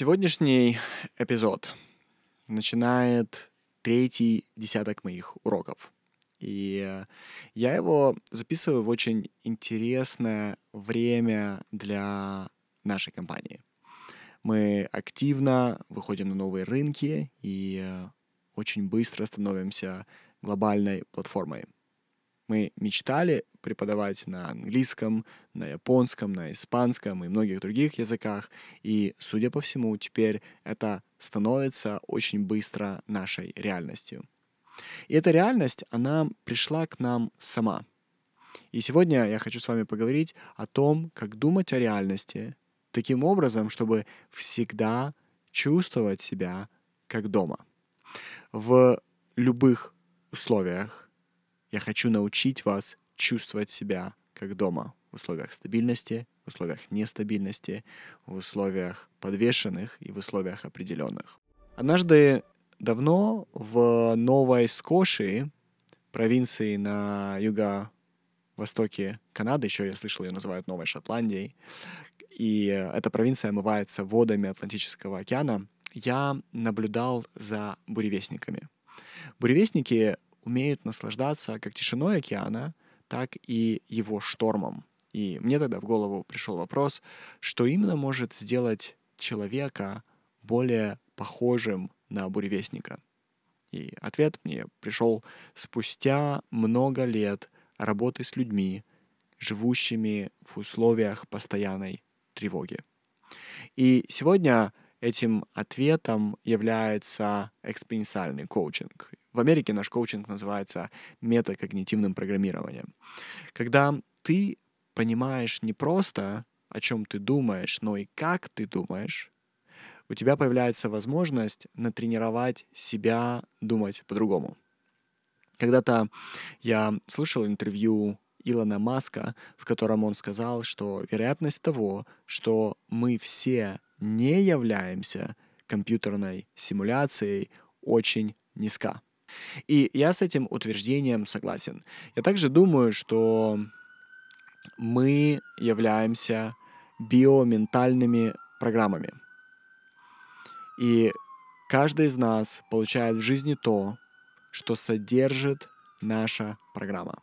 Сегодняшний эпизод начинает третий десяток моих уроков. И э, я его записываю в очень интересное время для нашей компании. Мы активно выходим на новые рынки и э, очень быстро становимся глобальной платформой. Мы мечтали преподавать на английском, на японском, на испанском и многих других языках. И, судя по всему, теперь это становится очень быстро нашей реальностью. И эта реальность, она пришла к нам сама. И сегодня я хочу с вами поговорить о том, как думать о реальности таким образом, чтобы всегда чувствовать себя как дома. В любых условиях я хочу научить вас чувствовать себя как дома в условиях стабильности, в условиях нестабильности, в условиях подвешенных и в условиях определенных. Однажды давно в Новой Скошии, провинции на юго-востоке Канады, еще я слышал, ее называют Новой Шотландией, и эта провинция омывается водами Атлантического океана, я наблюдал за буревестниками. Буревестники умеют наслаждаться как тишиной океана, так и его штормом. И мне тогда в голову пришел вопрос, что именно может сделать человека более похожим на буревестника. И ответ мне пришел спустя много лет работы с людьми, живущими в условиях постоянной тревоги. И сегодня этим ответом является экспоненциальный коучинг. В Америке наш коучинг называется метакогнитивным программированием. Когда ты понимаешь не просто, о чем ты думаешь, но и как ты думаешь, у тебя появляется возможность натренировать себя думать по-другому. Когда-то я слушал интервью Илона Маска, в котором он сказал, что вероятность того, что мы все не являемся компьютерной симуляцией, очень низка. И я с этим утверждением согласен. Я также думаю, что мы являемся биоментальными программами. И каждый из нас получает в жизни то, что содержит наша программа.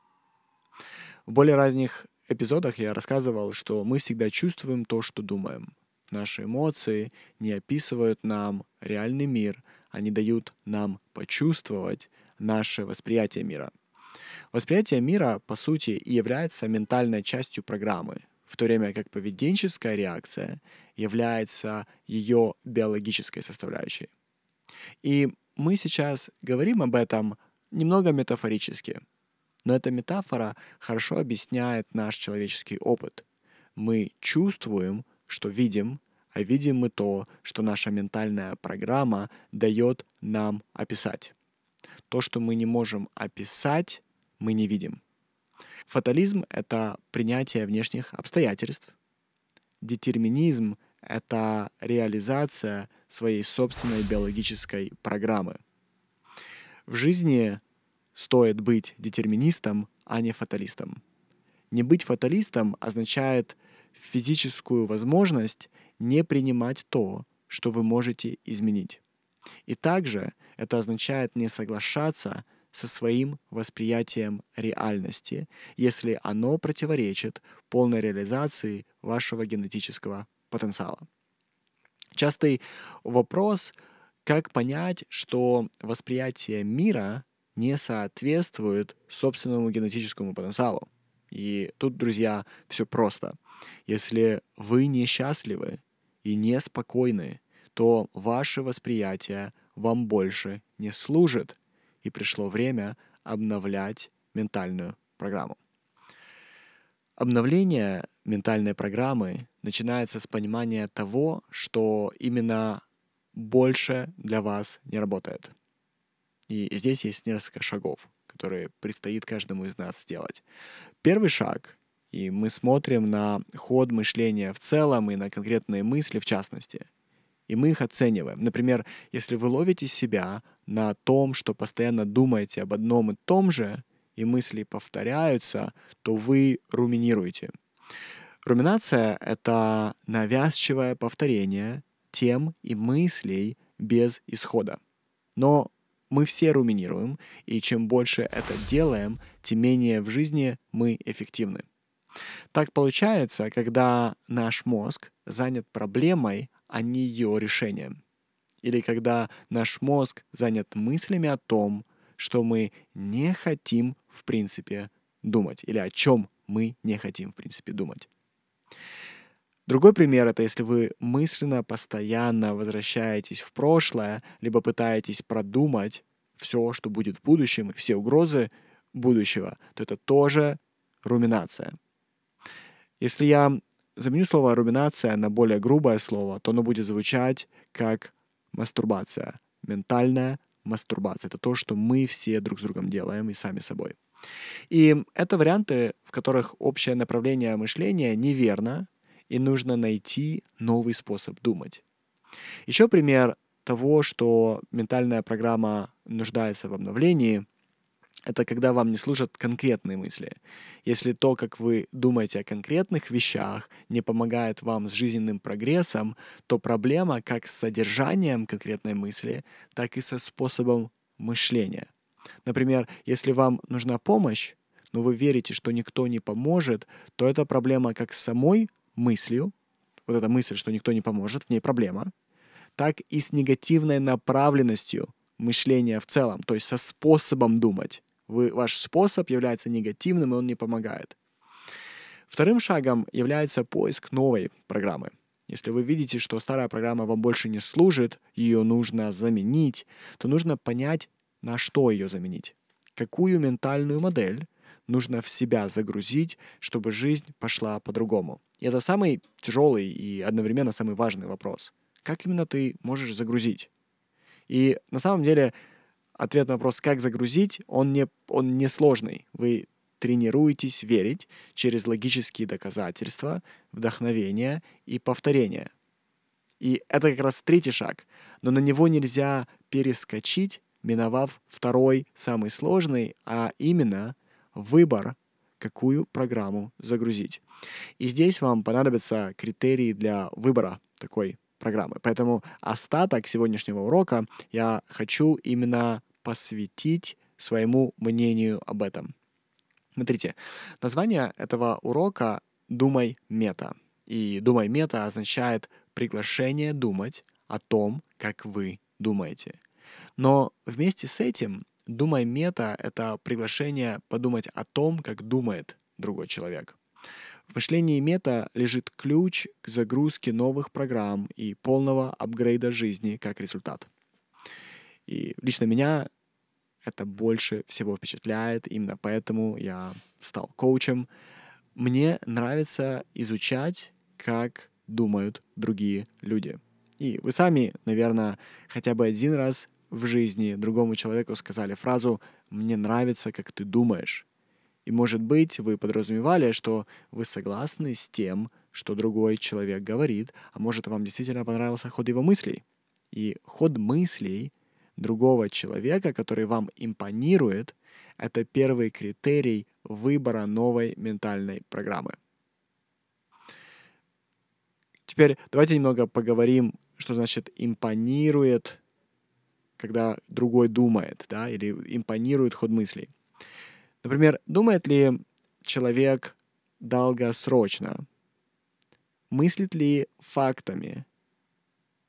В более разных эпизодах я рассказывал, что мы всегда чувствуем то, что думаем. Наши эмоции не описывают нам реальный мир, они дают нам почувствовать наше восприятие мира. Восприятие мира, по сути, и является ментальной частью программы, в то время как поведенческая реакция является ее биологической составляющей. И мы сейчас говорим об этом немного метафорически, но эта метафора хорошо объясняет наш человеческий опыт. Мы чувствуем, что видим, видим мы то, что наша ментальная программа дает нам описать. То, что мы не можем описать, мы не видим. Фатализм — это принятие внешних обстоятельств. Детерминизм — это реализация своей собственной биологической программы. В жизни стоит быть детерминистом, а не фаталистом. Не быть фаталистом означает физическую возможность не принимать то, что вы можете изменить. И также это означает не соглашаться со своим восприятием реальности, если оно противоречит полной реализации вашего генетического потенциала. Частый вопрос, как понять, что восприятие мира не соответствует собственному генетическому потенциалу. И тут, друзья, все просто. Если вы несчастливы и неспокойны, то ваше восприятие вам больше не служит, и пришло время обновлять ментальную программу. Обновление ментальной программы начинается с понимания того, что именно больше для вас не работает. И здесь есть несколько шагов, которые предстоит каждому из нас сделать. Первый шаг, и мы смотрим на ход мышления в целом и на конкретные мысли в частности – и мы их оцениваем. Например, если вы ловите себя на том, что постоянно думаете об одном и том же, и мысли повторяются, то вы руминируете. Руминация — это навязчивое повторение тем и мыслей без исхода. Но мы все руминируем, и чем больше это делаем, тем менее в жизни мы эффективны. Так получается, когда наш мозг занят проблемой, а не ее решением. Или когда наш мозг занят мыслями о том, что мы не хотим в принципе думать, или о чем мы не хотим в принципе думать. Другой пример — это если вы мысленно постоянно возвращаетесь в прошлое, либо пытаетесь продумать все, что будет в будущем, все угрозы будущего, то это тоже руминация. Если я заменю слово руминация на более грубое слово, то оно будет звучать как мастурбация, ментальная мастурбация. Это то, что мы все друг с другом делаем и сами собой. И это варианты, в которых общее направление мышления неверно, и нужно найти новый способ думать. Еще пример того, что ментальная программа нуждается в обновлении, это когда вам не служат конкретные мысли. Если то, как вы думаете о конкретных вещах, не помогает вам с жизненным прогрессом, то проблема как с содержанием конкретной мысли, так и со способом мышления. Например, если вам нужна помощь, но вы верите, что никто не поможет, то это проблема как с самой мыслью, вот эта мысль, что никто не поможет, в ней проблема, так и с негативной направленностью мышления в целом, то есть со способом думать. Вы, ваш способ является негативным, и он не помогает. Вторым шагом является поиск новой программы. Если вы видите, что старая программа вам больше не служит, ее нужно заменить, то нужно понять, на что ее заменить. Какую ментальную модель нужно в себя загрузить, чтобы жизнь пошла по-другому. И это самый тяжелый и одновременно самый важный вопрос. Как именно ты можешь загрузить? И на самом деле ответ на вопрос, как загрузить, он не, он не сложный. Вы тренируетесь верить через логические доказательства, вдохновение и повторение. И это как раз третий шаг, но на него нельзя перескочить, миновав второй, самый сложный, а именно выбор, какую программу загрузить. И здесь вам понадобятся критерии для выбора такой программы. Поэтому остаток сегодняшнего урока я хочу именно посвятить своему мнению об этом. Смотрите, название этого урока «Думай мета». И «Думай мета» означает приглашение думать о том, как вы думаете. Но вместе с этим «Думай мета» — это приглашение подумать о том, как думает другой человек. В мышлении мета лежит ключ к загрузке новых программ и полного апгрейда жизни как результат. И лично меня это больше всего впечатляет, именно поэтому я стал коучем. Мне нравится изучать, как думают другие люди. И вы сами, наверное, хотя бы один раз в жизни другому человеку сказали фразу «мне нравится, как ты думаешь». И, может быть, вы подразумевали, что вы согласны с тем, что другой человек говорит, а может, вам действительно понравился ход его мыслей. И ход мыслей другого человека, который вам импонирует, это первый критерий выбора новой ментальной программы. Теперь давайте немного поговорим, что значит импонирует, когда другой думает, да, или импонирует ход мыслей. Например, думает ли человек долгосрочно? Мыслит ли фактами?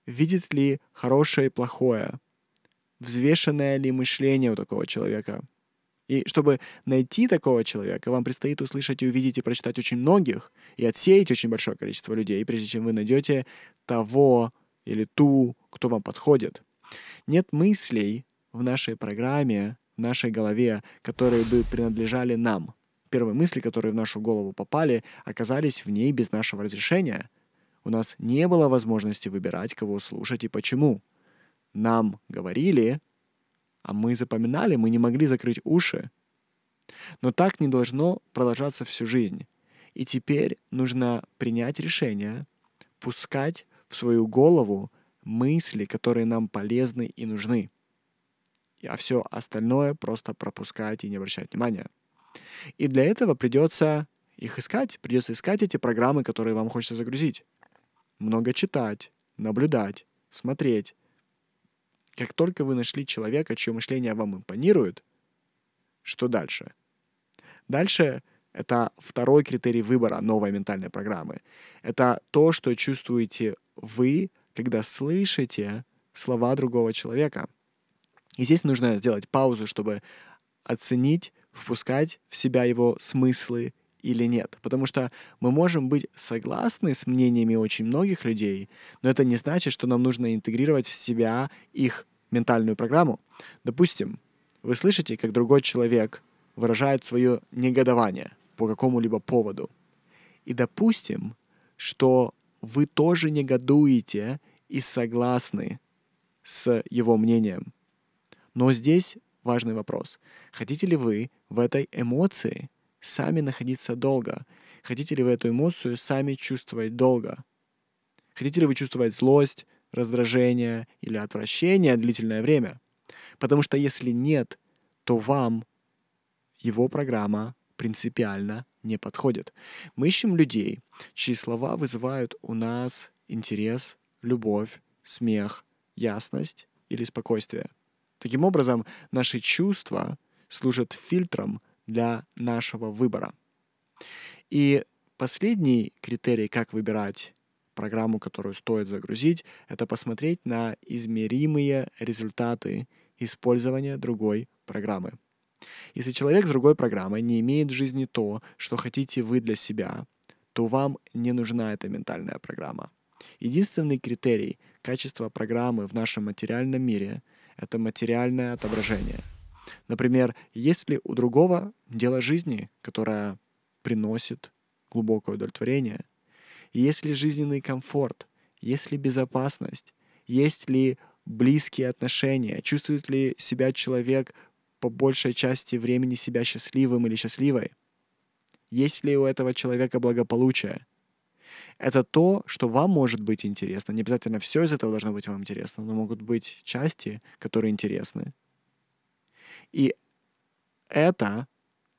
Видит ли хорошее и плохое? Взвешенное ли мышление у такого человека? И чтобы найти такого человека, вам предстоит услышать и увидеть и прочитать очень многих и отсеять очень большое количество людей, прежде чем вы найдете того или ту, кто вам подходит. Нет мыслей в нашей программе, в нашей голове, которые бы принадлежали нам. Первые мысли, которые в нашу голову попали, оказались в ней без нашего разрешения. У нас не было возможности выбирать, кого слушать и почему. Нам говорили, а мы запоминали, мы не могли закрыть уши. Но так не должно продолжаться всю жизнь. И теперь нужно принять решение, пускать в свою голову мысли, которые нам полезны и нужны а все остальное просто пропускать и не обращать внимания. И для этого придется их искать, придется искать эти программы, которые вам хочется загрузить. Много читать, наблюдать, смотреть. Как только вы нашли человека, чье мышление вам импонирует, что дальше? Дальше это второй критерий выбора новой ментальной программы. Это то, что чувствуете вы, когда слышите слова другого человека. И здесь нужно сделать паузу, чтобы оценить, впускать в себя его смыслы или нет. Потому что мы можем быть согласны с мнениями очень многих людей, но это не значит, что нам нужно интегрировать в себя их ментальную программу. Допустим, вы слышите, как другой человек выражает свое негодование по какому-либо поводу. И допустим, что вы тоже негодуете и согласны с его мнением. Но здесь важный вопрос. Хотите ли вы в этой эмоции сами находиться долго? Хотите ли вы эту эмоцию сами чувствовать долго? Хотите ли вы чувствовать злость, раздражение или отвращение длительное время? Потому что если нет, то вам его программа принципиально не подходит. Мы ищем людей, чьи слова вызывают у нас интерес, любовь, смех, ясность или спокойствие. Таким образом, наши чувства служат фильтром для нашего выбора. И последний критерий, как выбирать программу, которую стоит загрузить, это посмотреть на измеримые результаты использования другой программы. Если человек с другой программой не имеет в жизни то, что хотите вы для себя, то вам не нужна эта ментальная программа. Единственный критерий качества программы в нашем материальном мире — это материальное отображение. Например, есть ли у другого дело жизни, которое приносит глубокое удовлетворение? Есть ли жизненный комфорт? Есть ли безопасность? Есть ли близкие отношения? Чувствует ли себя человек по большей части времени себя счастливым или счастливой? Есть ли у этого человека благополучие? Это то, что вам может быть интересно. Не обязательно все из этого должно быть вам интересно, но могут быть части, которые интересны. И это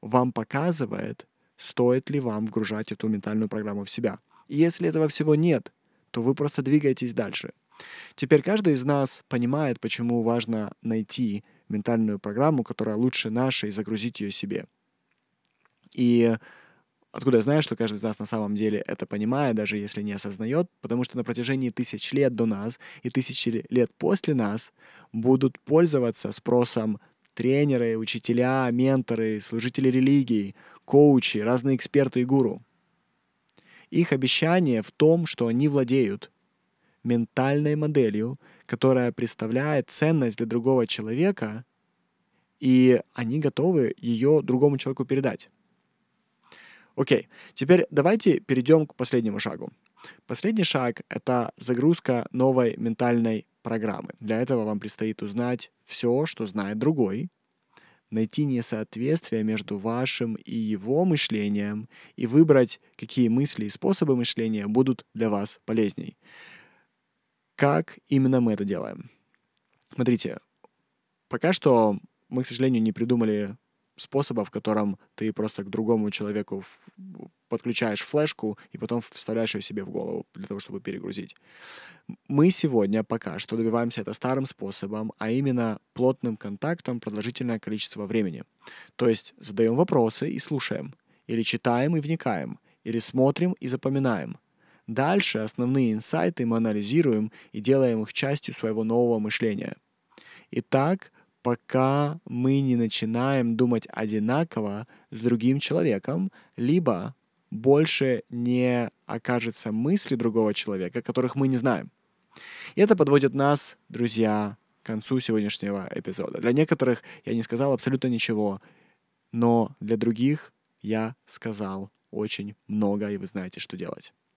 вам показывает, стоит ли вам вгружать эту ментальную программу в себя. Если этого всего нет, то вы просто двигаетесь дальше. Теперь каждый из нас понимает, почему важно найти ментальную программу, которая лучше нашей, и загрузить ее себе. И откуда я знаю, что каждый из нас на самом деле это понимает, даже если не осознает, потому что на протяжении тысяч лет до нас и тысячи лет после нас будут пользоваться спросом тренеры, учителя, менторы, служители религии, коучи, разные эксперты и гуру. Их обещание в том, что они владеют ментальной моделью, которая представляет ценность для другого человека, и они готовы ее другому человеку передать. Окей, теперь давайте перейдем к последнему шагу. Последний шаг — это загрузка новой ментальной программы. Для этого вам предстоит узнать все, что знает другой, найти несоответствие между вашим и его мышлением и выбрать, какие мысли и способы мышления будут для вас полезней. Как именно мы это делаем? Смотрите, пока что мы, к сожалению, не придумали способа, в котором ты просто к другому человеку подключаешь флешку и потом вставляешь ее себе в голову для того, чтобы перегрузить. Мы сегодня пока что добиваемся это старым способом, а именно плотным контактом продолжительное количество времени. То есть задаем вопросы и слушаем, или читаем и вникаем, или смотрим и запоминаем — Дальше основные инсайты мы анализируем и делаем их частью своего нового мышления. Итак, пока мы не начинаем думать одинаково с другим человеком, либо больше не окажется мысли другого человека, которых мы не знаем. И это подводит нас, друзья, к концу сегодняшнего эпизода. Для некоторых я не сказал абсолютно ничего, но для других я сказал очень много, и вы знаете, что делать.